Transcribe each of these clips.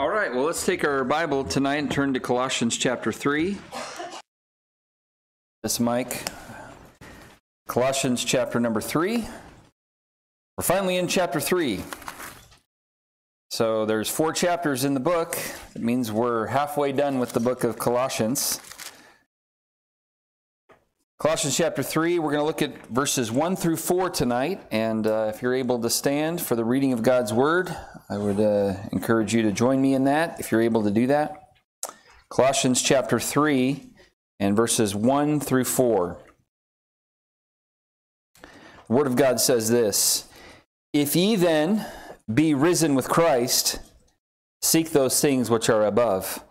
All right, well, let's take our Bible tonight and turn to Colossians chapter 3. This Mike. Colossians chapter number 3. We're finally in chapter 3. So there's four chapters in the book. It means we're halfway done with the book of Colossians. Colossians chapter 3, we're going to look at verses 1 through 4 tonight. And uh, if you're able to stand for the reading of God's word, I would uh, encourage you to join me in that if you're able to do that. Colossians chapter 3 and verses 1 through 4. The Word of God says this If ye then be risen with Christ, seek those things which are above,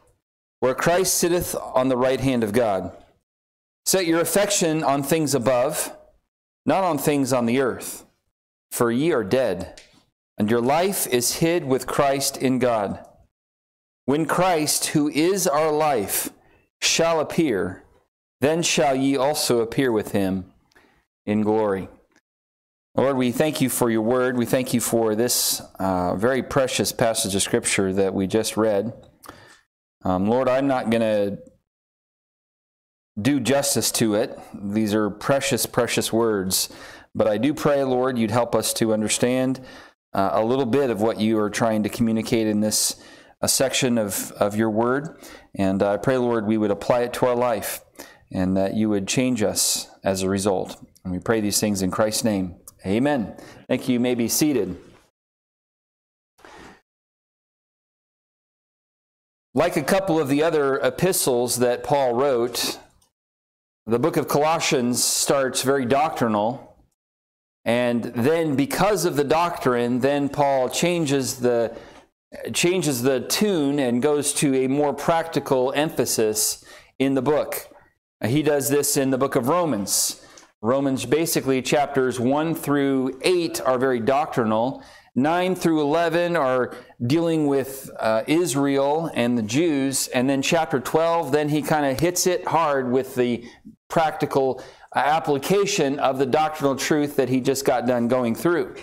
where Christ sitteth on the right hand of God. Set your affection on things above, not on things on the earth, for ye are dead, and your life is hid with Christ in God. When Christ, who is our life, shall appear, then shall ye also appear with him in glory. Lord, we thank you for your word. We thank you for this uh, very precious passage of Scripture that we just read. Um, Lord, I'm not going to do justice to it. These are precious, precious words. But I do pray, Lord, you'd help us to understand uh, a little bit of what you are trying to communicate in this a section of, of your word. And I pray, Lord, we would apply it to our life and that you would change us as a result. And we pray these things in Christ's name. Amen. Thank you. You may be seated. Like a couple of the other epistles that Paul wrote, the book of Colossians starts very doctrinal. And then because of the doctrine, then Paul changes the changes the tune and goes to a more practical emphasis in the book. He does this in the book of Romans. Romans basically chapters 1 through 8 are very doctrinal. 9 through 11 are dealing with uh, Israel and the Jews. And then chapter 12, then he kind of hits it hard with the practical application of the doctrinal truth that he just got done going through.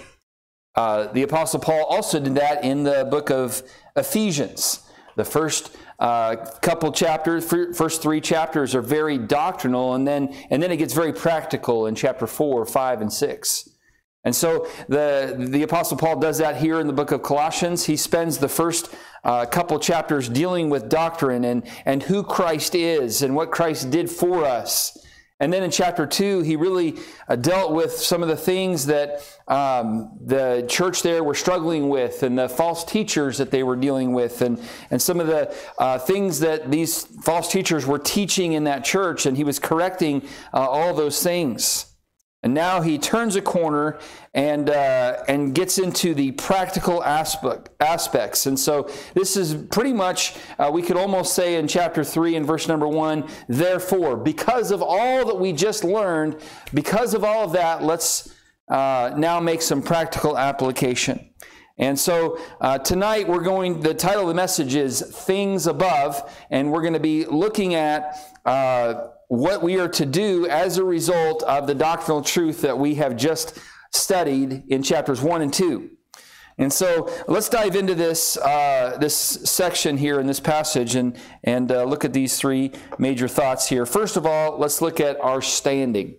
Uh, the Apostle Paul also did that in the book of Ephesians. The first uh, couple chapters, first three chapters are very doctrinal, and then and then it gets very practical in chapter four, five, and six. And so the, the Apostle Paul does that here in the book of Colossians. He spends the first uh, couple chapters dealing with doctrine and, and who Christ is and what Christ did for us. And then in chapter two, he really uh, dealt with some of the things that um, the church there were struggling with and the false teachers that they were dealing with and, and some of the uh, things that these false teachers were teaching in that church. And he was correcting uh, all those things. And now he turns a corner and, uh, and gets into the practical aspect, aspects. And so this is pretty much, uh, we could almost say in chapter 3 and verse number 1, therefore, because of all that we just learned, because of all of that, let's uh, now make some practical application. And so uh, tonight we're going, the title of the message is Things Above, and we're going to be looking at uh, what we are to do as a result of the doctrinal truth that we have just studied in chapters 1 and 2. And so let's dive into this, uh, this section here in this passage and, and uh, look at these three major thoughts here. First of all, let's look at our standing.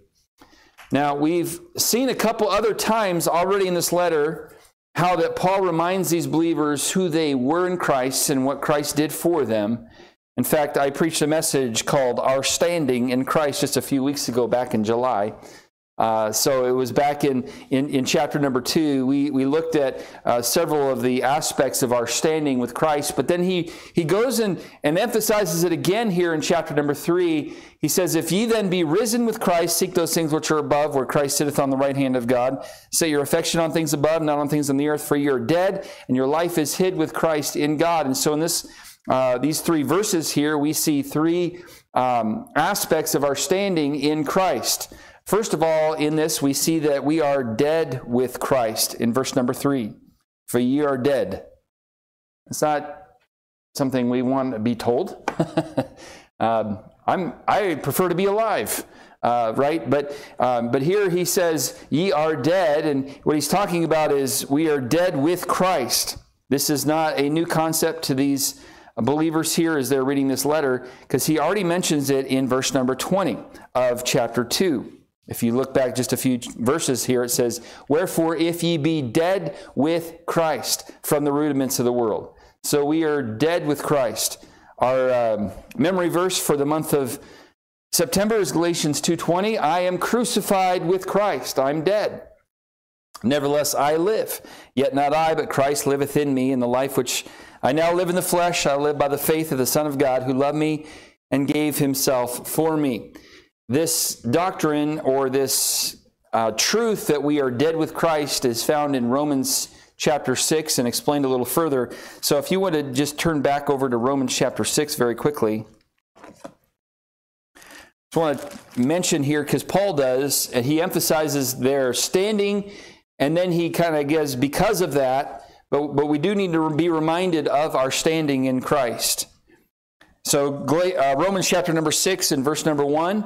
Now, we've seen a couple other times already in this letter how that Paul reminds these believers who they were in Christ and what Christ did for them. In fact, I preached a message called Our Standing in Christ just a few weeks ago, back in July. Uh, so it was back in, in, in, chapter number two. We, we looked at uh, several of the aspects of our standing with Christ, but then he, he goes and, and emphasizes it again here in chapter number three. He says, If ye then be risen with Christ, seek those things which are above, where Christ sitteth on the right hand of God. Set your affection on things above, not on things on the earth, for ye are dead, and your life is hid with Christ in God. And so in this uh, these three verses here, we see three um, aspects of our standing in Christ. First of all, in this, we see that we are dead with Christ in verse number three. For ye are dead. It's not something we want to be told. um, I'm, I prefer to be alive. Uh, right? But um, but here he says, "Ye are dead," and what he's talking about is we are dead with Christ. This is not a new concept to these believers here as they're reading this letter, because he already mentions it in verse number 20 of chapter 2. If you look back just a few verses here, it says, Wherefore, if ye be dead with Christ from the rudiments of the world. So we are dead with Christ. Our um, memory verse for the month of September is Galatians 2:20, I am crucified with Christ. I'm dead. Nevertheless I live, yet not I, but Christ liveth in me, and the life which I now live in the flesh, I live by the faith of the Son of God who loved me and gave himself for me. This doctrine or this uh, truth that we are dead with Christ is found in Romans chapter 6 and explained a little further. So if you want to just turn back over to Romans chapter 6 very quickly. Just want to mention here because Paul does, and he emphasizes their standing, and then he kind of gives because of that but, but we do need to be reminded of our standing in Christ. So, uh, Romans chapter number 6 and verse number 1.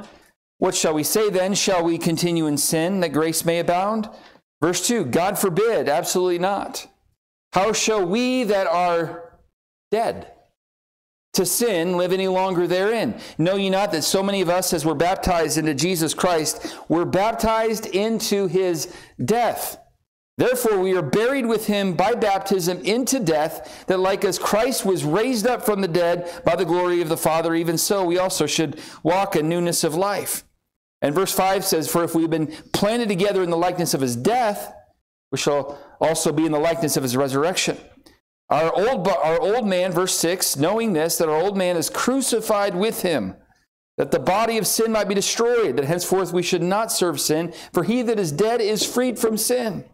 What shall we say then? Shall we continue in sin that grace may abound? Verse 2 God forbid, absolutely not. How shall we that are dead to sin live any longer therein? Know ye not that so many of us, as were baptized into Jesus Christ, were baptized into his death? Therefore, we are buried with him by baptism into death, that like as Christ was raised up from the dead by the glory of the Father, even so we also should walk in newness of life. And verse 5 says, For if we've been planted together in the likeness of his death, we shall also be in the likeness of his resurrection. Our old, our old man, verse 6, knowing this, that our old man is crucified with him, that the body of sin might be destroyed, that henceforth we should not serve sin, for he that is dead is freed from sin.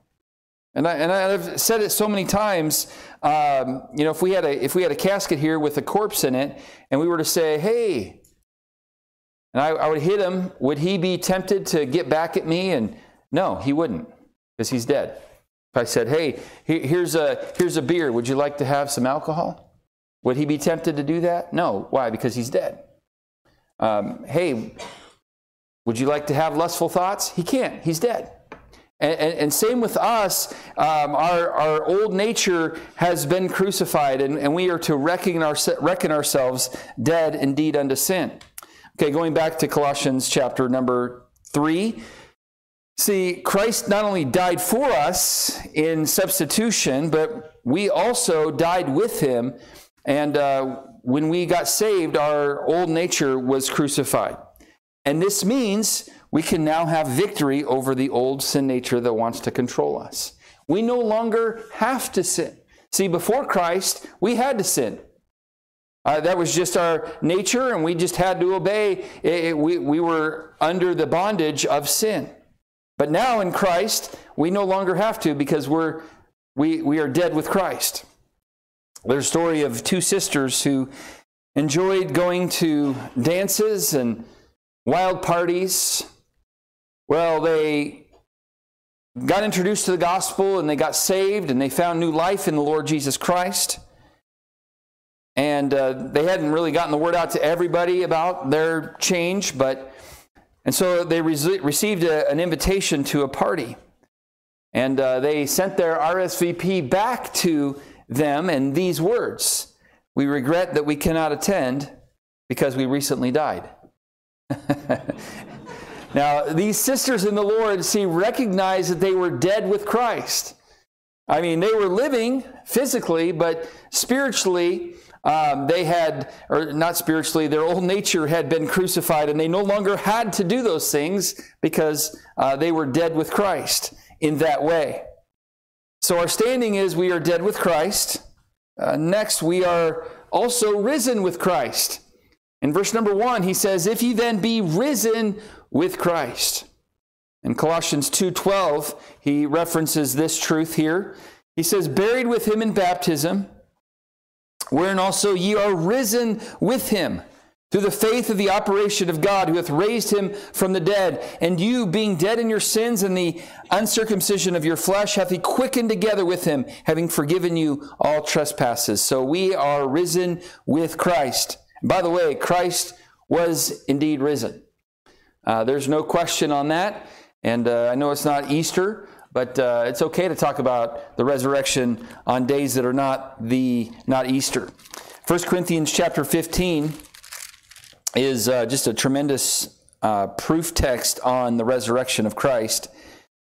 And, I, and I've said it so many times. Um, you know, if we had a if we had a casket here with a corpse in it, and we were to say, "Hey," and I, I would hit him, would he be tempted to get back at me? And no, he wouldn't, because he's dead. If I said, "Hey, here's a here's a beer. Would you like to have some alcohol?" Would he be tempted to do that? No. Why? Because he's dead. Um, hey, would you like to have lustful thoughts? He can't. He's dead. And, and, and, same with us, um, our, our old nature has been crucified, and, and we are to reckon, our, reckon ourselves dead indeed unto sin. Okay, going back to Colossians chapter number 3. See, Christ not only died for us in substitution, but we also died with him. And uh, when we got saved, our old nature was crucified. And this means we can now have victory over the old sin nature that wants to control us. We no longer have to sin. See, before Christ, we had to sin. Uh, that was just our nature, and we just had to obey. It, it, we, we were under the bondage of sin. But now in Christ, we no longer have to because we're, we, we are dead with Christ. There's a story of two sisters who enjoyed going to dances and wild parties well, they got introduced to the gospel and they got saved and they found new life in the Lord Jesus Christ. And uh, they hadn't really gotten the word out to everybody about their change, but and so they re- received a, an invitation to a party. And uh, they sent their RSVP back to them in these words We regret that we cannot attend because we recently died. Now, these sisters in the Lord, see, recognize that they were dead with Christ. I mean, they were living physically, but spiritually, um, they had, or not spiritually, their old nature had been crucified, and they no longer had to do those things because uh, they were dead with Christ in that way. So, our standing is we are dead with Christ. Uh, next, we are also risen with Christ. In verse number one, he says, If ye then be risen with Christ. In Colossians 2:12, he references this truth here. He says, "Buried with him in baptism, wherein also ye are risen with him." through the faith of the operation of God who hath raised him from the dead. And you, being dead in your sins and the uncircumcision of your flesh, hath he quickened together with him, having forgiven you all trespasses. So we are risen with Christ. By the way, Christ was indeed risen. Uh, there's no question on that. And uh, I know it's not Easter but uh, it's okay to talk about the resurrection on days that are not the not Easter. 1 Corinthians chapter 15 is uh, just a tremendous uh, proof text on the resurrection of Christ.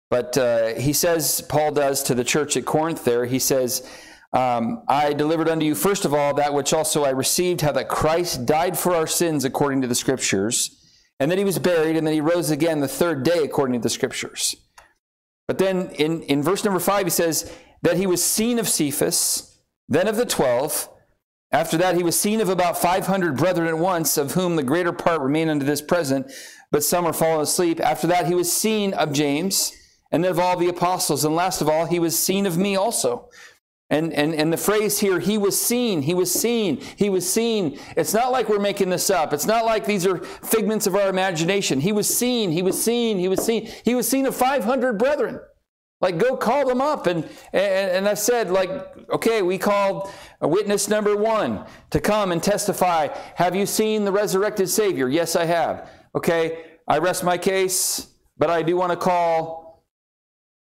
But uh, he says, Paul does to the church at Corinth there, he says, um, I delivered unto you, first of all, that which also I received, how that Christ died for our sins according to the Scriptures, and then he was buried, and then he rose again the third day according to the Scriptures. But then in, in verse number five, he says that he was seen of Cephas, then of the twelve. After that, he was seen of about 500 brethren at once, of whom the greater part remain unto this present, but some are fallen asleep. After that, he was seen of James, and then of all the apostles. And last of all, he was seen of me also. And, and, and the phrase here, he was seen, he was seen, he was seen. It's not like we're making this up. It's not like these are figments of our imagination. He was seen, he was seen, he was seen. He was seen of 500 brethren. Like, go call them up. And, and, and I said, like, okay, we called a witness number one to come and testify. Have you seen the resurrected Savior? Yes, I have. Okay, I rest my case, but I do want to call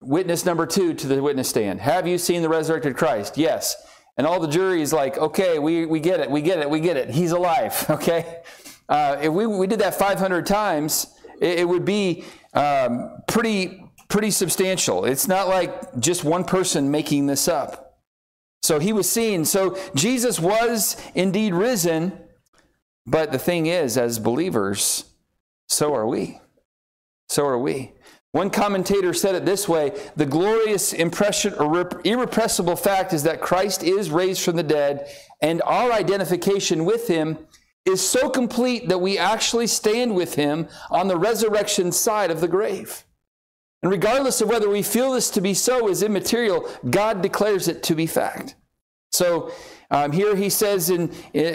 Witness number two to the witness stand. Have you seen the resurrected Christ? Yes. And all the jury is like, okay, we, we get it, we get it, we get it. He's alive, okay? Uh, if we, we did that 500 times, it, it would be um, pretty, pretty substantial. It's not like just one person making this up. So he was seen. So Jesus was indeed risen, but the thing is, as believers, so are we. So are we. One commentator said it this way The glorious impression or irrepressible fact is that Christ is raised from the dead, and our identification with him is so complete that we actually stand with him on the resurrection side of the grave. And regardless of whether we feel this to be so is immaterial, God declares it to be fact. So um, here he says in,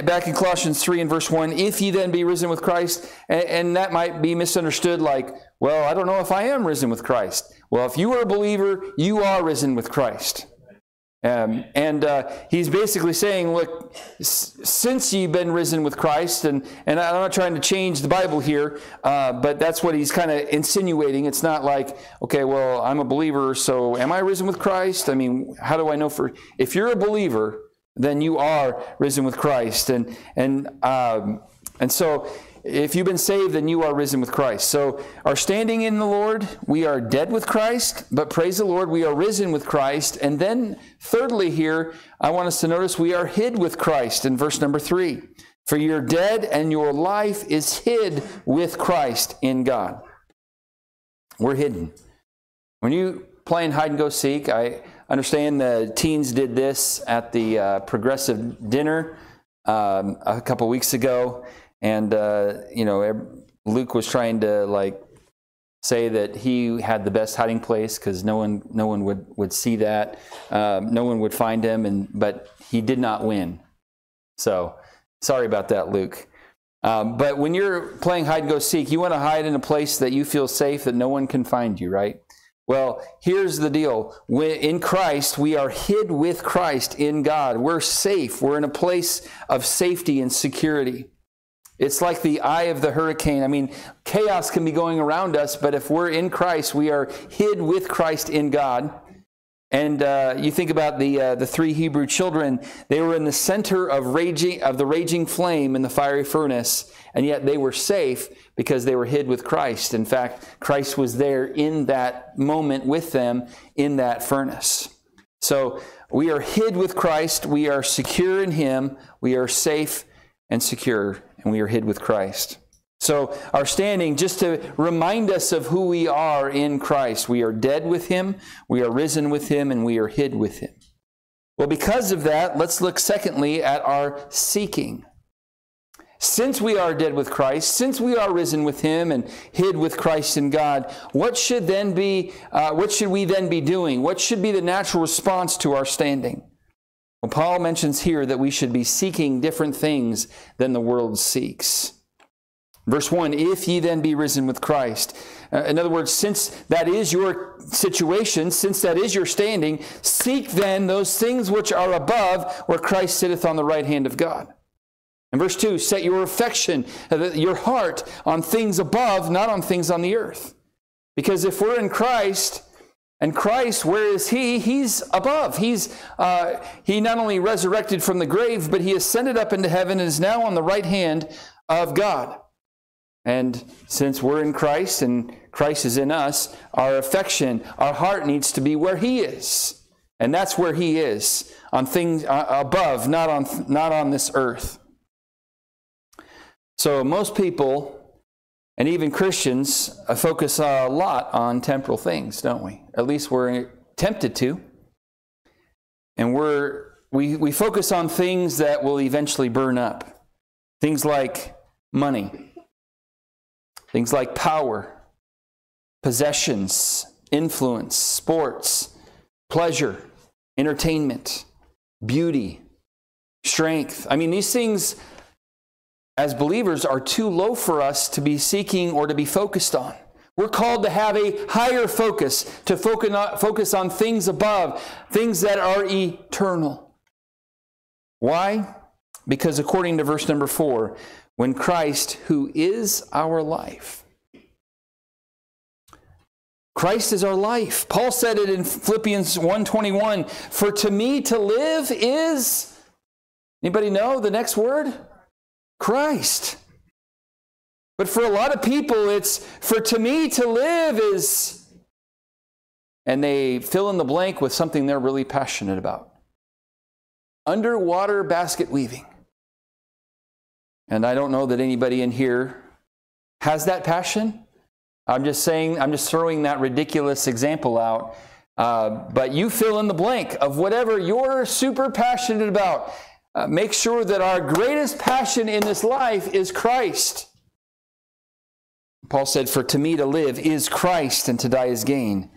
back in Colossians 3 and verse 1, if ye then be risen with Christ, and, and, that might be misunderstood like, well, I don't know if I am risen with Christ. Well, if you are a believer, you are risen with Christ. Um, and uh, he's basically saying, look, s- since you've been risen with Christ, and, and I'm not trying to change the Bible here, uh, but that's what he's kind of insinuating. It's not like, okay, well, I'm a believer, so am I risen with Christ? I mean, how do I know for. If you're a believer, then you are risen with Christ. And, and, um, and so if you've been saved, then you are risen with Christ. So, our standing in the Lord, we are dead with Christ, but praise the Lord, we are risen with Christ. And then, thirdly, here, I want us to notice we are hid with Christ in verse number three. For you're dead, and your life is hid with Christ in God. We're hidden. When you play in hide and go seek, I understand the teens did this at the uh, progressive dinner um, a couple weeks ago, and uh, you know Luke was trying to like say that he had the best hiding place because no one no one would would see that, um, no one would find him, and but he did not win. So sorry about that, Luke. Um, but when you're playing hide and go seek, you want to hide in a place that you feel safe that no one can find you, right? Well, here's the deal. In Christ, we are hid with Christ in God. We're safe. We're in a place of safety and security. It's like the eye of the hurricane. I mean, chaos can be going around us, but if we're in Christ, we are hid with Christ in God. And uh, you think about the uh, the three Hebrew children; they were in the center of raging of the raging flame in the fiery furnace, and yet they were safe because they were hid with Christ. In fact, Christ was there in that moment with them in that furnace. So we are hid with Christ. We are secure in Him. We are safe and secure, and we are hid with Christ. So, our standing, just to remind us of who we are in Christ, we are dead with Him, we are risen with Him, and we are hid with Him. Well, because of that, let's look secondly at our seeking. Since we are dead with Christ, since we are risen with Him and hid with Christ in God, what should then be? Uh, what should we then be doing? What should be the natural response to our standing? Well, Paul mentions here that we should be seeking different things than the world seeks. Verse 1 If ye then be risen with Christ. Uh, in other words, since that is your situation, since that is your standing, seek then those things which are above, where Christ sitteth on the right hand of God. And verse 2, set your affection, uh, your heart on things above, not on things on the earth. Because if we're in Christ, And Christ, where is he? He's above. He's uh, he not only resurrected from the grave, but he ascended up into heaven and is now on the right hand of God. And since we're in Christ and Christ is in us, our affection, our heart needs to be where he is. And that's where he is, on things uh, above, not on not on this earth. So most people and even Christians uh, focus a lot on temporal things, don't we? At least we're tempted to. And we're, we, we focus on things that will eventually burn up. Things like money, things like power, possessions, influence, sports, pleasure, entertainment, beauty, strength. I mean, these things as believers are too low for us to be seeking or to be focused on. We're called to have a higher focus, to focus on things above, things that are eternal. Why? Because according to verse number four, when Christ, who is our life, Christ is our life. Paul said it in Philippians 1:21, "For to me to live is anybody know the next word? Christ. But for a lot of people, it's for to me to live is, and they fill in the blank with something they're really passionate about underwater basket weaving. And I don't know that anybody in here has that passion. I'm just saying, I'm just throwing that ridiculous example out. Uh, but you fill in the blank of whatever you're super passionate about. Uh, make sure that our greatest passion in this life is Christ. Paul said, For to me to live is Christ and to die is gain.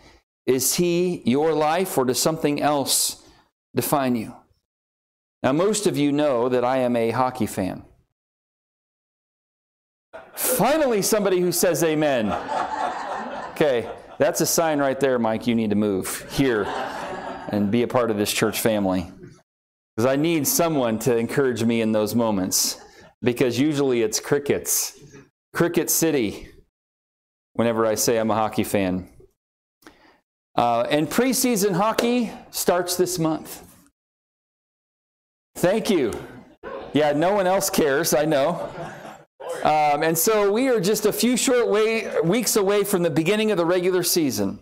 Is he your life or does something else define you? Now, most of you know that I am a hockey fan. Finally, somebody who says amen. Okay, that's a sign right there, Mike. You need to move here and be a part of this church family. Because I need someone to encourage me in those moments. Because usually it's crickets. Cricket City, whenever I say I'm a hockey fan. Uh, and preseason hockey starts this month. Thank you. Yeah, no one else cares, I know. Um, and so we are just a few short way, weeks away from the beginning of the regular season.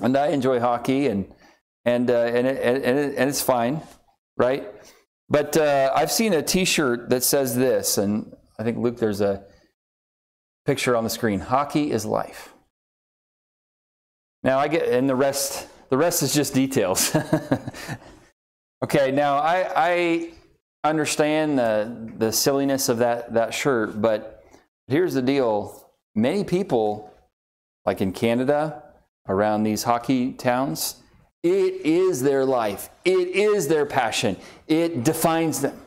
And I enjoy hockey, and, and, uh, and, it, and, it, and it's fine right? But uh, I've seen a T-shirt that says this, and I think Luke, there's a picture on the screen. Hockey is life. Now I get, and the rest, the rest is just details. okay, now I, I understand the the silliness of that that shirt, but here's the deal: many people, like in Canada, around these hockey towns, it is their life, it is their passion, it defines them.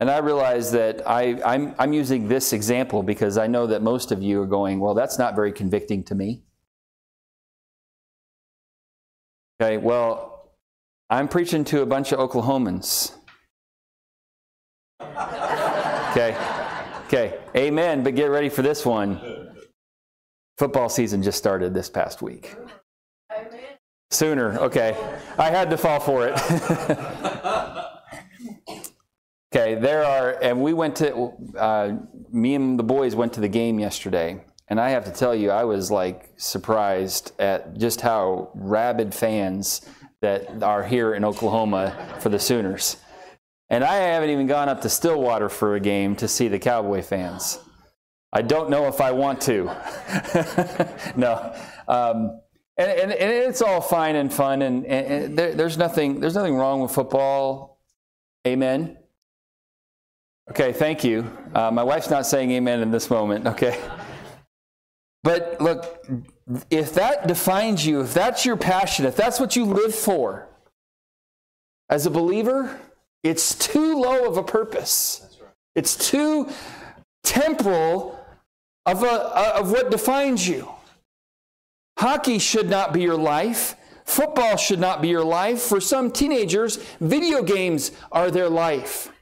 And I realize that I, I'm using this example because I know that most of you are going, well, that's not very convicting to me. Okay, well, I'm preaching to a bunch of Oklahomans. Okay, okay, amen, but get ready for this one. Football season just started this past week. Sooner, okay. I had to fall for it. okay, there are, and we went to, uh, me and the boys went to the game yesterday. And I have to tell you, I was like surprised at just how rabid fans that are here in Oklahoma for the Sooners. And I haven't even gone up to Stillwater for a game to see the Cowboy fans. I don't know if I want to. no. Um, and, and, and, it's all fine and fun, and, and there, there's nothing there's nothing wrong with football. Amen. Okay, thank you. Uh, my wife's not saying amen in this moment. Okay, but look, if that defines you, if that's your passion, if that's what you live for, as a believer, it's too low of a purpose. Right. It's too temporal of, a, of what defines you. Hockey should not be your life. Football should not be your life. For some teenagers, video games are their life.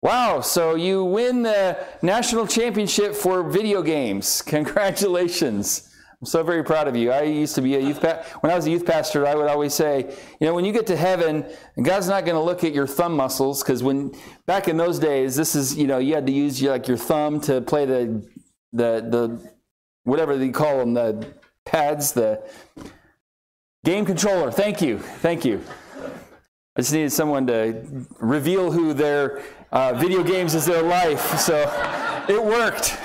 Wow, so you win the national championship for video games. Congratulations. I'm so very proud of you. I used to be a youth pa- when I was a youth pastor, I would always say, you know, when you get to heaven, God's not going to look at your thumb muscles because when back in those days, this is, you know, you had to use your, like your thumb to play the the the whatever they call them, the pads, the game controller. Thank you. Thank you. I just needed someone to reveal who their uh, video games is their life. So it worked.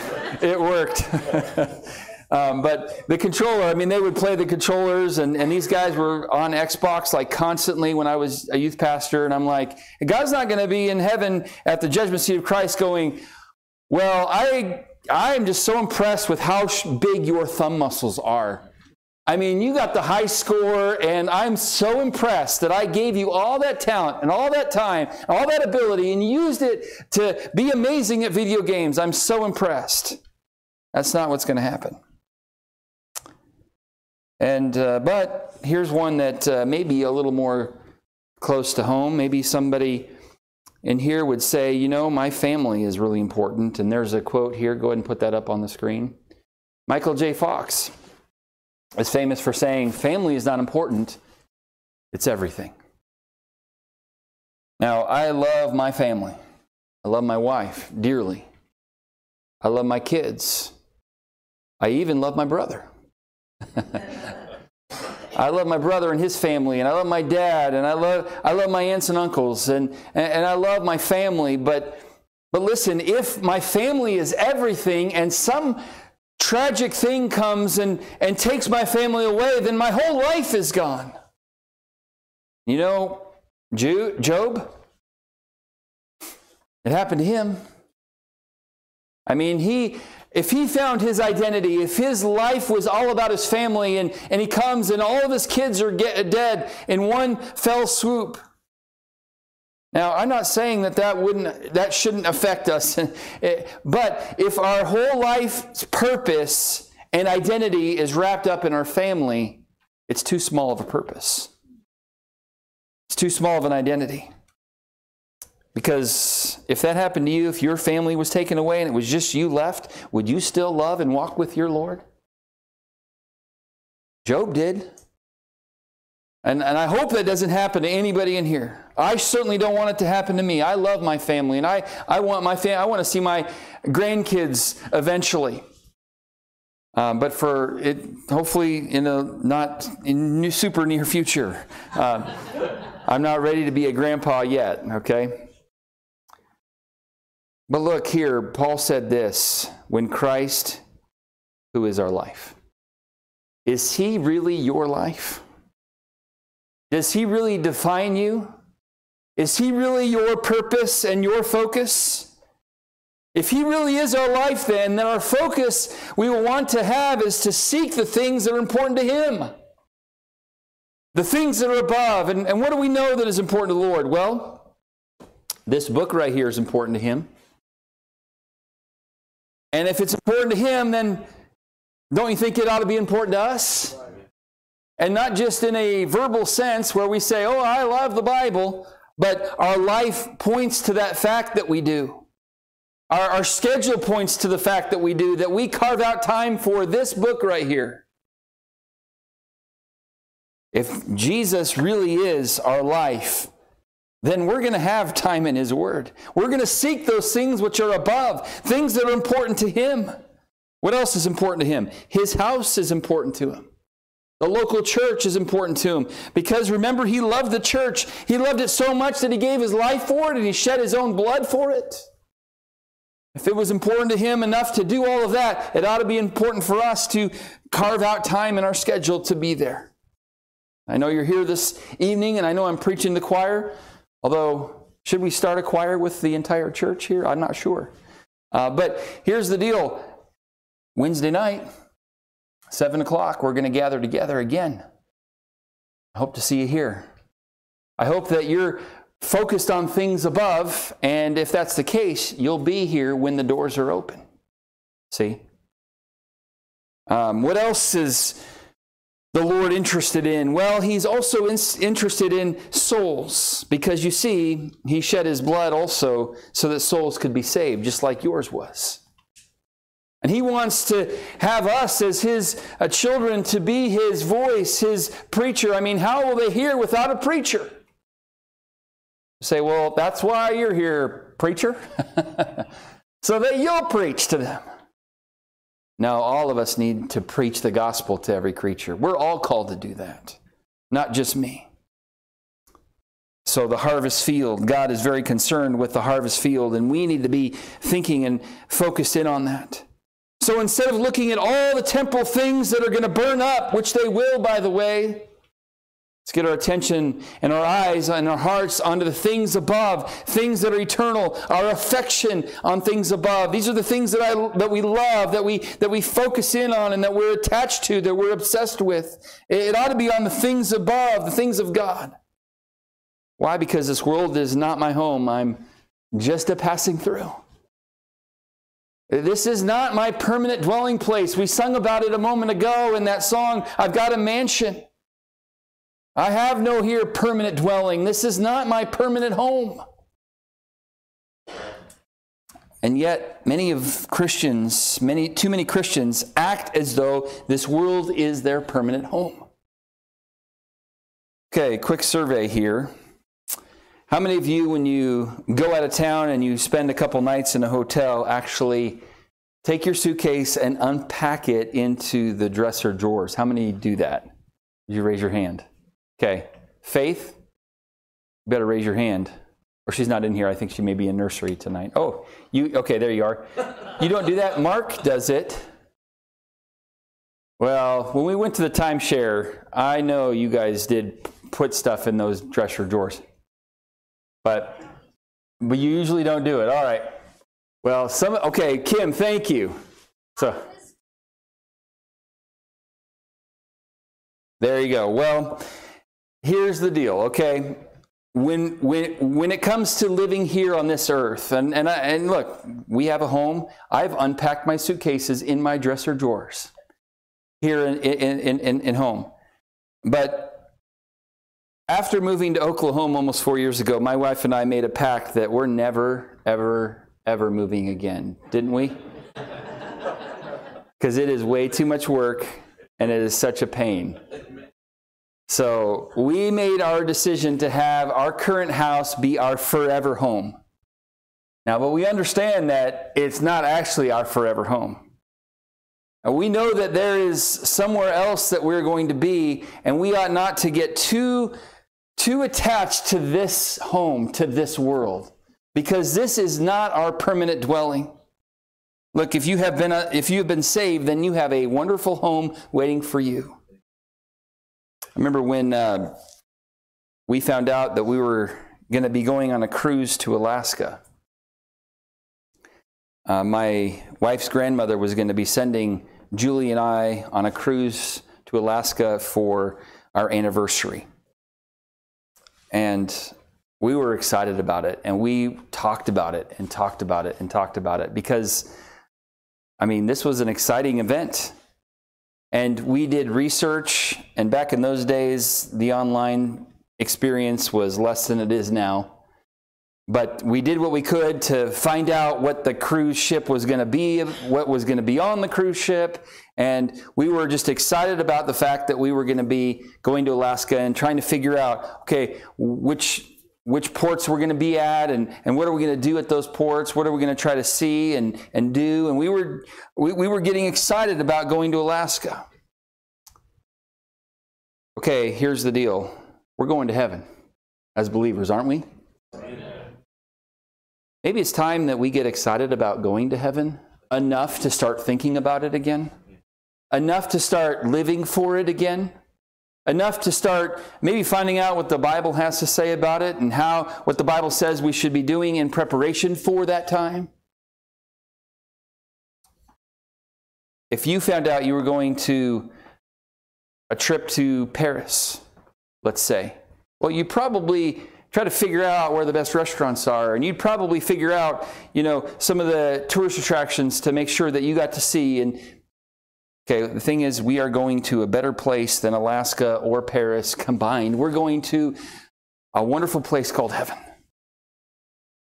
It worked. um, but the controller, I mean, they would play the controllers, and, and these guys were on Xbox like constantly when I was a youth pastor. And I'm like, God's not going to be in heaven at the judgment seat of Christ going, Well, I, I am just so impressed with how big your thumb muscles are. I mean, you got the high score, and I'm so impressed that I gave you all that talent and all that time, and all that ability, and used it to be amazing at video games. I'm so impressed. That's not what's going to happen. And uh, but here's one that uh, may be a little more close to home. Maybe somebody in here would say, you know, my family is really important. And there's a quote here. Go ahead and put that up on the screen. Michael J. Fox is famous for saying, family is not important, it's everything. Now, I love my family. I love my wife dearly. I love my kids. I even love my brother. I love my brother and his family, and I love my dad, and I love, I love my aunts and uncles, and, and, and I love my family. But, but listen, if my family is everything and some tragic thing comes and, and takes my family away, then my whole life is gone. You know, Job, it happened to him. I mean, he, if he found his identity, if his life was all about his family, and, and he comes and all of his kids are get, dead in one fell swoop, now, I'm not saying that that wouldn't that shouldn't affect us, eh, but if our whole life's purpose and identity is wrapped up in our family, it's too small of a purpose. It's too small of an identity. Because if that happened to you, if your family was taken away and it was just you left, would you still love and walk with your Lord? Job did. And, and I hope that doesn't happen to anybody in here. I certainly don't want it to happen to me. I love my family, and I, I want my fam- I want to see my grandkids eventually. Uh, but for it, hopefully in a not in super near future. Uh, I'm not ready to be a grandpa yet. Okay. But look here, Paul said this: when Christ, who is our life, is He really your life? Does He really define you? Is He really your purpose and your focus? If He really is our life, then, then our focus we will want to have is to seek the things that are important to Him. The things that are above. And, and what do we know that is important to the Lord? Well, this book right here is important to Him. And if it's important to Him, then don't you think it ought to be important to us? And not just in a verbal sense where we say, oh, I love the Bible, but our life points to that fact that we do. Our, our schedule points to the fact that we do, that we carve out time for this book right here. If Jesus really is our life, then we're going to have time in His Word. We're going to seek those things which are above, things that are important to Him. What else is important to Him? His house is important to Him. The local church is important to him because remember, he loved the church. He loved it so much that he gave his life for it and he shed his own blood for it. If it was important to him enough to do all of that, it ought to be important for us to carve out time in our schedule to be there. I know you're here this evening and I know I'm preaching the choir, although, should we start a choir with the entire church here? I'm not sure. Uh, but here's the deal Wednesday night, Seven o'clock, we're going to gather together again. I hope to see you here. I hope that you're focused on things above, and if that's the case, you'll be here when the doors are open. See? Um, what else is the Lord interested in? Well, he's also in, interested in souls because you see, he shed his blood also so that souls could be saved, just like yours was. And he wants to have us as his uh, children to be his voice, his preacher. I mean, how will they hear without a preacher? say, well, that's why you're here, preacher, so that you'll preach to them. No, all of us need to preach the gospel to every creature. We're all called to do that, not just me. So, the harvest field, God is very concerned with the harvest field, and we need to be thinking and focused in on that. So, instead of looking at all the temporal things that are going to burn up, which they will, by the way, Let's get our attention and our eyes and our hearts onto the things above, things that are eternal, our affection on things above. These are the things that, I, that we love, that we, that we focus in on, and that we're attached to, that we're obsessed with. It ought to be on the things above, the things of God. Why? Because this world is not my home. I'm just a passing through. This is not my permanent dwelling place. We sung about it a moment ago in that song, I've got a mansion. I have no here permanent dwelling. This is not my permanent home. And yet, many of Christians, many too many Christians act as though this world is their permanent home. Okay, quick survey here. How many of you, when you go out of town and you spend a couple nights in a hotel, actually take your suitcase and unpack it into the dresser drawers? How many do that? You raise your hand? Okay. Faith, better raise your hand. Or she's not in here. I think she may be in nursery tonight. Oh, you okay, there you are. You don't do that? Mark does it. Well, when we went to the timeshare, I know you guys did put stuff in those dresser drawers. But but you usually don't do it. All right. Well, some okay, Kim, thank you. So There you go. Well, here's the deal, okay? When, when, when it comes to living here on this earth, and, and, I, and look, we have a home. I've unpacked my suitcases in my dresser drawers here in, in, in, in home. But after moving to Oklahoma almost four years ago, my wife and I made a pact that we're never, ever, ever moving again, didn't we? Because it is way too much work and it is such a pain. So we made our decision to have our current house be our forever home. Now, but we understand that it's not actually our forever home. And we know that there is somewhere else that we're going to be, and we ought not to get too, too attached to this home, to this world, because this is not our permanent dwelling. Look, if you have been, a, if you have been saved, then you have a wonderful home waiting for you. I remember when uh, we found out that we were going to be going on a cruise to Alaska. Uh, my wife's grandmother was going to be sending Julie and I on a cruise to Alaska for our anniversary. And we were excited about it, and we talked about it and talked about it and talked about it because, I mean, this was an exciting event. And we did research, and back in those days, the online experience was less than it is now. But we did what we could to find out what the cruise ship was going to be, what was going to be on the cruise ship. And we were just excited about the fact that we were going to be going to Alaska and trying to figure out, okay, which which ports we're going to be at and, and what are we going to do at those ports? What are we going to try to see and, and do? And we were we, we were getting excited about going to alaska. Okay here's the deal. We're going to heaven as believers aren't we? Maybe it's time that we get excited about going to heaven enough to start thinking about it again enough to start living for it again enough to start maybe finding out what the Bible has to say about it and how what the Bible says we should be doing in preparation for that time. If you found out you were going to a trip to Paris, let's say, well, you probably try to figure out where the best restaurants are and you'd probably figure out you know some of the tourist attractions to make sure that you got to see and Okay, the thing is, we are going to a better place than Alaska or Paris combined. We're going to a wonderful place called heaven.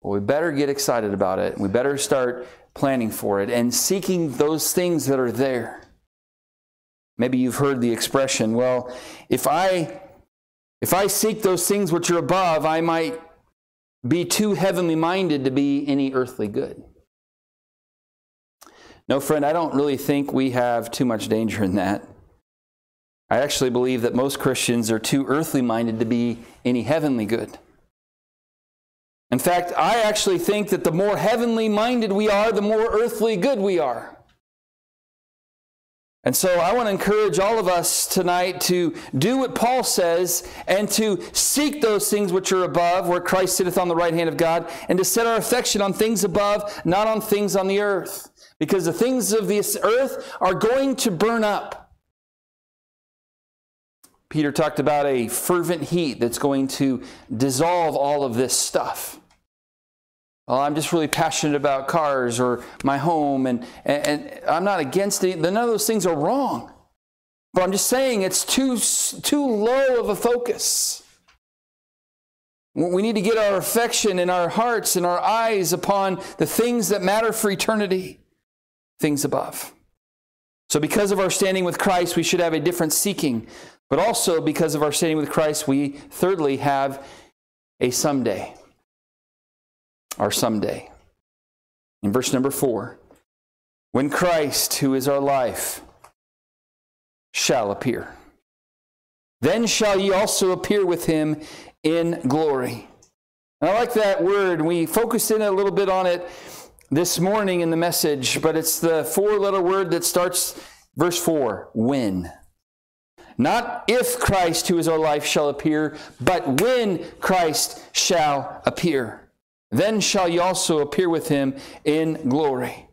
Well, we better get excited about it. We better start planning for it and seeking those things that are there. Maybe you've heard the expression, well, if I if I seek those things which are above, I might be too heavenly minded to be any earthly good. No, friend, I don't really think we have too much danger in that. I actually believe that most Christians are too earthly minded to be any heavenly good. In fact, I actually think that the more heavenly minded we are, the more earthly good we are. And so I want to encourage all of us tonight to do what Paul says and to seek those things which are above, where Christ sitteth on the right hand of God, and to set our affection on things above, not on things on the earth because the things of this earth are going to burn up. Peter talked about a fervent heat that's going to dissolve all of this stuff. Well, I'm just really passionate about cars or my home, and, and, and I'm not against it. None of those things are wrong. But I'm just saying it's too, too low of a focus. We need to get our affection and our hearts and our eyes upon the things that matter for eternity things above. So, because of our standing with Christ, we should have a different seeking. But also, because of our standing with Christ, we thirdly have a someday. Our someday. In verse number four, when Christ, who is our life, shall appear, then shall ye also appear with him in glory. And I like that word. We focused in a little bit on it this morning in the message, but it's the four letter word that starts verse 4 when. Not if Christ, who is our life, shall appear, but when Christ shall appear. Then shall ye also appear with him in glory.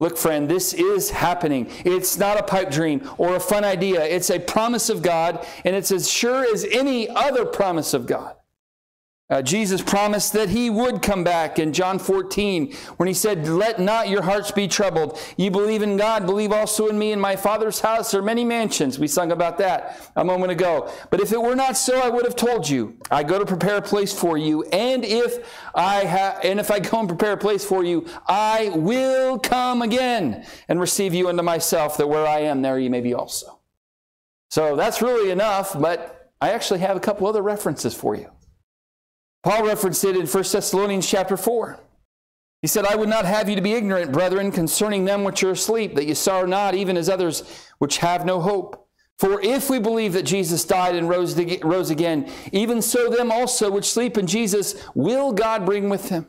Look, friend, this is happening. It's not a pipe dream or a fun idea. It's a promise of God, and it's as sure as any other promise of God. Uh, Jesus promised that he would come back in John 14 when he said, Let not your hearts be troubled. You believe in God, believe also in me. In my Father's house are many mansions. We sung about that a moment ago. But if it were not so, I would have told you. I go to prepare a place for you. And if I ha- and if I go and prepare a place for you, I will come again and receive you unto myself, that where I am, there you may be also. So that's really enough, but I actually have a couple other references for you. Paul referenced it in 1 Thessalonians chapter 4. He said, I would not have you to be ignorant, brethren, concerning them which are asleep, that ye sorrow not, even as others which have no hope. For if we believe that Jesus died and rose, rose again, even so them also which sleep in Jesus will God bring with him.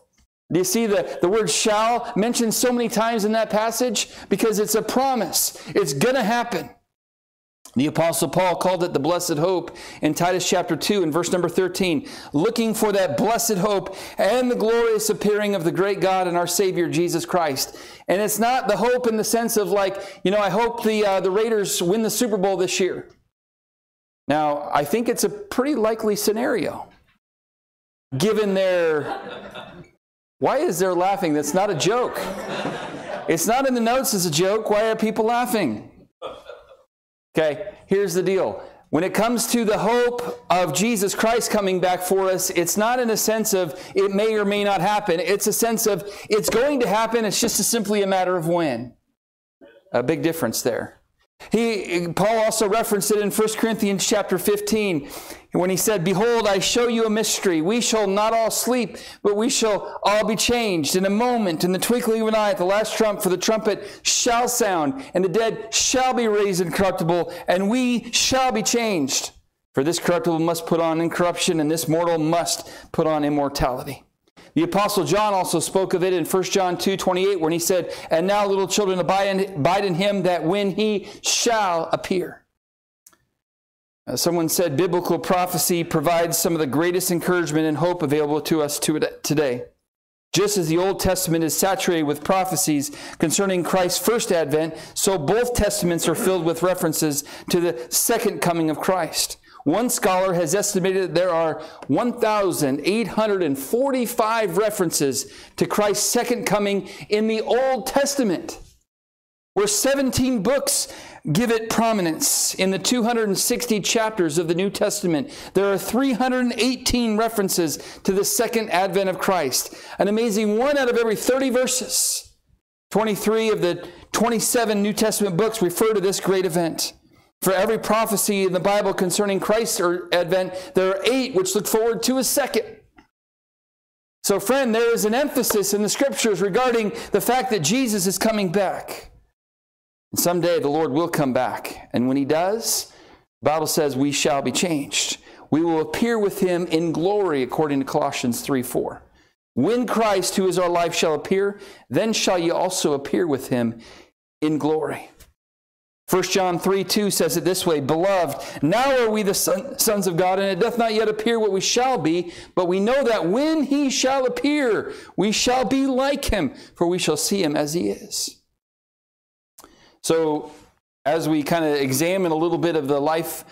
Do you see the, the word shall mentioned so many times in that passage? Because it's a promise. It's going to happen. The Apostle Paul called it the blessed hope in Titus chapter 2 and verse number 13, looking for that blessed hope and the glorious appearing of the great God and our Savior Jesus Christ. And it's not the hope in the sense of like, you know, I hope the, uh, the Raiders win the Super Bowl this year. Now, I think it's a pretty likely scenario given their why is there laughing? That's not a joke. It's not in the notes as a joke. Why are people laughing? Okay, here's the deal. When it comes to the hope of Jesus Christ coming back for us, it's not in a sense of it may or may not happen. It's a sense of it's going to happen. It's just a simply a matter of when. A big difference there. He, Paul also referenced it in 1 Corinthians chapter 15 when he said, Behold, I show you a mystery. We shall not all sleep, but we shall all be changed in a moment, in the twinkling of an eye, at the last trump, for the trumpet shall sound, and the dead shall be raised incorruptible, and we shall be changed. For this corruptible must put on incorruption, and this mortal must put on immortality. The apostle John also spoke of it in 1 John 2, 28, when he said, And now, little children, abide in him that when he shall appear. Uh, someone said biblical prophecy provides some of the greatest encouragement and hope available to us today. Just as the Old Testament is saturated with prophecies concerning Christ's first advent, so both testaments are filled with references to the second coming of Christ. One scholar has estimated that there are 1,845 references to Christ's second coming in the Old Testament, where 17 books give it prominence. In the 260 chapters of the New Testament, there are 318 references to the second advent of Christ, an amazing one out of every 30 verses. 23 of the 27 New Testament books refer to this great event. For every prophecy in the Bible concerning Christ's er, advent, there are eight which look forward to a second. So, friend, there is an emphasis in the scriptures regarding the fact that Jesus is coming back. And someday the Lord will come back. And when he does, the Bible says we shall be changed. We will appear with him in glory, according to Colossians 3 4. When Christ, who is our life, shall appear, then shall ye also appear with him in glory. 1 John 3 2 says it this way Beloved, now are we the son, sons of God, and it doth not yet appear what we shall be, but we know that when he shall appear, we shall be like him, for we shall see him as he is. So, as we kind of examine a little bit of the life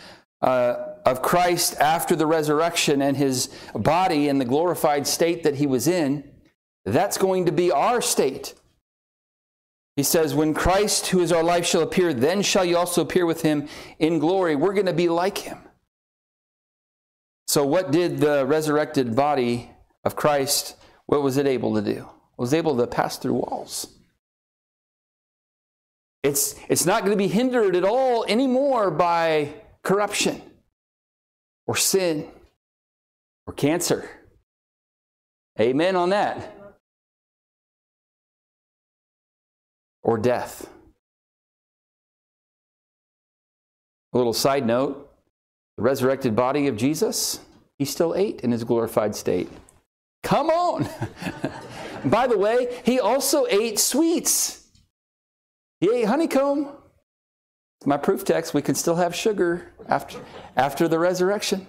uh, of Christ after the resurrection and his body and the glorified state that he was in, that's going to be our state he says, When Christ, who is our life, shall appear, then shall you also appear with him in glory. We're going to be like him. So, what did the resurrected body of Christ, what was it able to do? It was able to pass through walls. It's, it's not going to be hindered at all anymore by corruption or sin or cancer. Amen on that. or death. A little side note the resurrected body of Jesus, he still ate in his glorified state. Come on! By the way, he also ate sweets. Ate honeycomb. My proof text, we can still have sugar after, after the resurrection.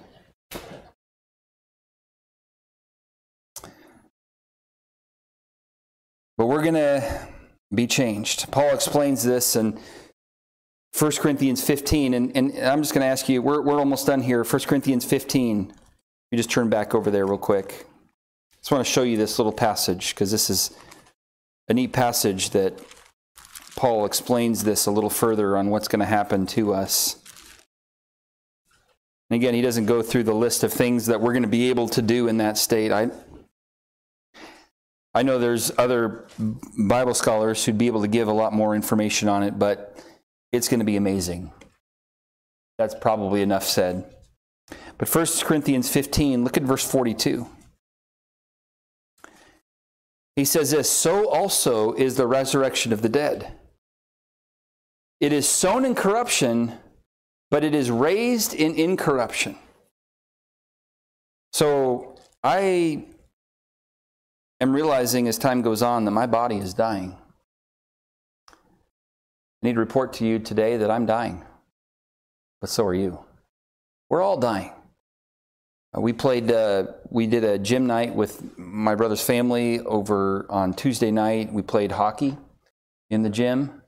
But we're going to be changed. Paul explains this in 1 Corinthians 15, and, and I'm just going to ask you, we're, we're almost done here. 1 Corinthians 15. You just turn back over there real quick. I just want to show you this little passage because this is a neat passage that Paul explains this a little further on what's going to happen to us. And again, he doesn't go through the list of things that we're going to be able to do in that state. I, I know there's other Bible scholars who'd be able to give a lot more information on it, but it's going to be amazing. That's probably enough said. But 1 Corinthians 15, look at verse 42. He says this So also is the resurrection of the dead. It is sown in corruption, but it is raised in incorruption. So I am realizing as time goes on that my body is dying. I need to report to you today that I'm dying, but so are you. We're all dying. Uh, we played, uh, we did a gym night with my brother's family over on Tuesday night. We played hockey in the gym,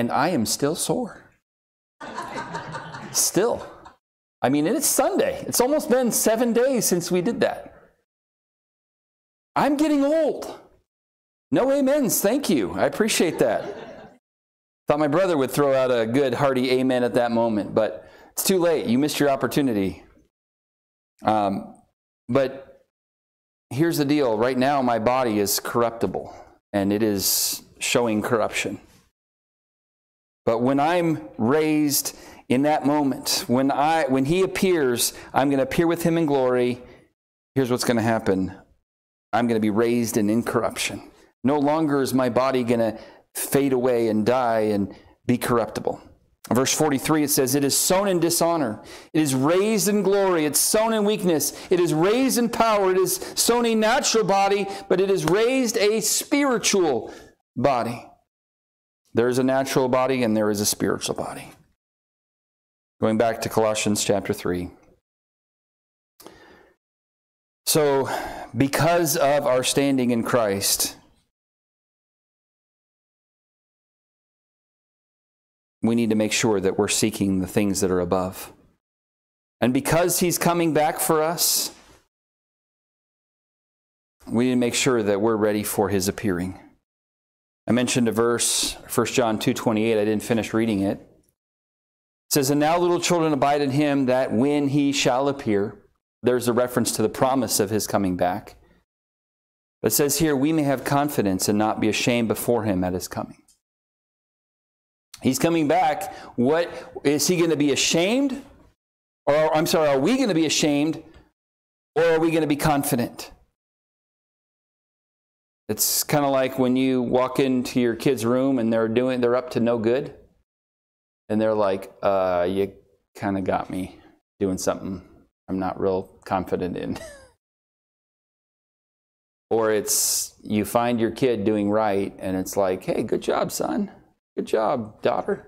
and I am still sore. still. I mean, it's Sunday. It's almost been seven days since we did that. I'm getting old. No amens, thank you. I appreciate that. Thought my brother would throw out a good hearty amen at that moment, but it's too late. You missed your opportunity. Um, but here's the deal right now, my body is corruptible and it is showing corruption. But when I'm raised in that moment, when, I, when He appears, I'm going to appear with Him in glory. Here's what's going to happen I'm going to be raised in incorruption. No longer is my body going to fade away and die and be corruptible. Verse 43, it says, It is sown in dishonor. It is raised in glory. It's sown in weakness. It is raised in power. It is sown a natural body, but it is raised a spiritual body. There is a natural body and there is a spiritual body. Going back to Colossians chapter 3. So, because of our standing in Christ, we need to make sure that we're seeking the things that are above. And because He's coming back for us, we need to make sure that we're ready for His appearing. I mentioned a verse, 1 John 2:28. I didn't finish reading it. It says, "And now little children abide in him that when he shall appear." There's a reference to the promise of his coming back. But says here, "We may have confidence and not be ashamed before him at his coming." He's coming back. What is he going to be ashamed? Or I'm sorry, are we going to be ashamed or are we going to be confident? It's kind of like when you walk into your kid's room and they're doing they're up to no good. And they're like, uh, you kind of got me doing something I'm not real confident in. or it's you find your kid doing right and it's like, hey, good job, son. Good job, daughter.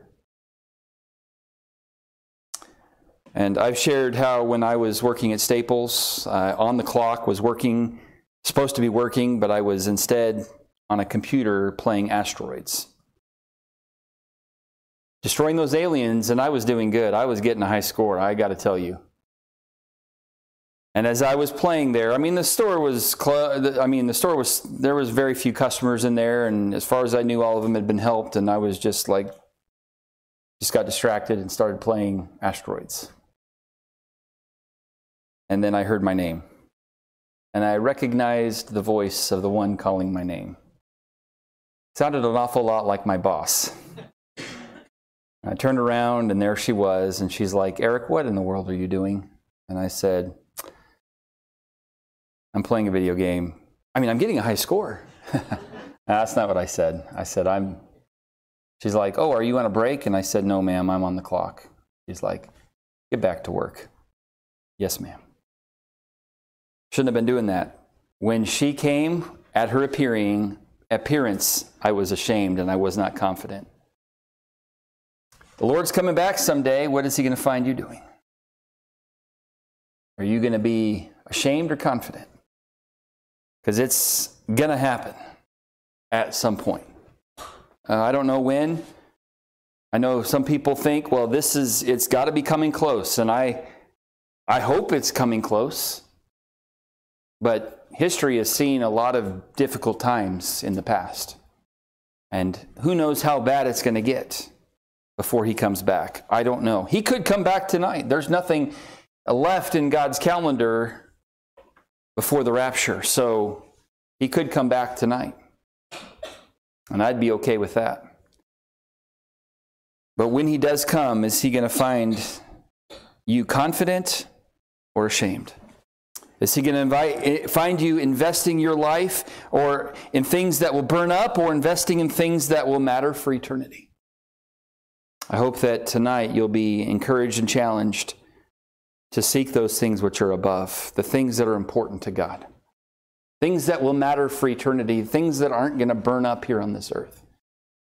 And I've shared how when I was working at Staples, uh, on the clock was working supposed to be working, but I was instead on a computer playing asteroids. Destroying those aliens, and I was doing good. I was getting a high score, I got to tell you. And as I was playing there, I mean, the store was, cl- I mean, the store was, there was very few customers in there, and as far as I knew, all of them had been helped, and I was just like, just got distracted and started playing asteroids. And then I heard my name and I recognized the voice of the one calling my name. It sounded an awful lot like my boss. I turned around and there she was, and she's like, Eric, what in the world are you doing? And I said, I'm playing a video game. I mean, I'm getting a high score. That's not what I said. I said, I'm. She's like, Oh, are you on a break? And I said, No, ma'am, I'm on the clock. She's like, Get back to work. Yes, ma'am. Shouldn't have been doing that. When she came at her appearing appearance, I was ashamed and I was not confident. The Lord's coming back someday. What is he going to find you doing? Are you going to be ashamed or confident? Because it's going to happen at some point. Uh, I don't know when. I know some people think, well, this is, it's got to be coming close. And I, I hope it's coming close. But history has seen a lot of difficult times in the past. And who knows how bad it's going to get before he comes back? I don't know. He could come back tonight. There's nothing left in God's calendar before the rapture. So he could come back tonight. And I'd be okay with that. But when he does come, is he going to find you confident or ashamed? Is he going to eh, find you investing your life or in things that will burn up or investing in things that will matter for eternity? I hope that tonight you'll be encouraged and challenged to seek those things which are above, the things that are important to God, things that will matter for eternity, things that aren't going to burn up here on this earth.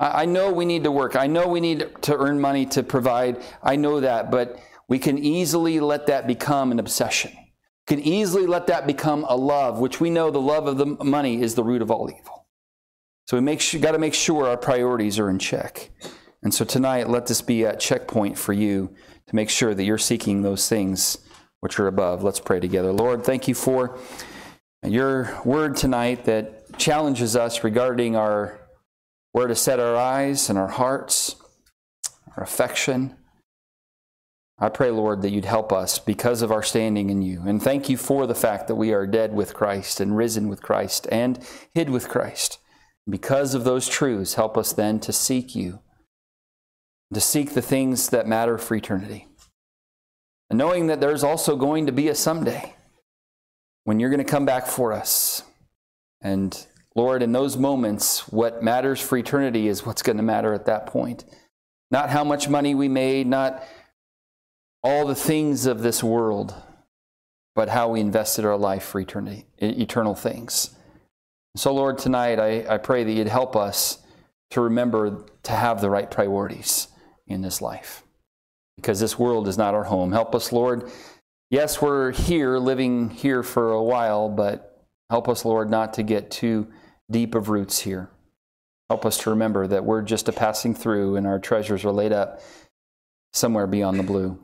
I know we need to work. I know we need to earn money to provide. I know that, but we can easily let that become an obsession can easily let that become a love, which we know the love of the money is the root of all evil. So we make sure, got to make sure our priorities are in check. And so tonight, let this be a checkpoint for you to make sure that you're seeking those things which are above. Let's pray together. Lord, thank you for your word tonight that challenges us regarding our where to set our eyes and our hearts, our affection. I pray, Lord, that you'd help us because of our standing in you. And thank you for the fact that we are dead with Christ and risen with Christ and hid with Christ. Because of those truths, help us then to seek you, to seek the things that matter for eternity. And knowing that there's also going to be a someday when you're going to come back for us. And Lord, in those moments, what matters for eternity is what's going to matter at that point. Not how much money we made, not all the things of this world, but how we invested our life for eternity, eternal things. So, Lord, tonight I, I pray that you'd help us to remember to have the right priorities in this life. because this world is not our home. Help us, Lord. Yes, we're here, living here for a while, but help us, Lord, not to get too deep of roots here. Help us to remember that we're just a passing through and our treasures are laid up somewhere beyond the blue.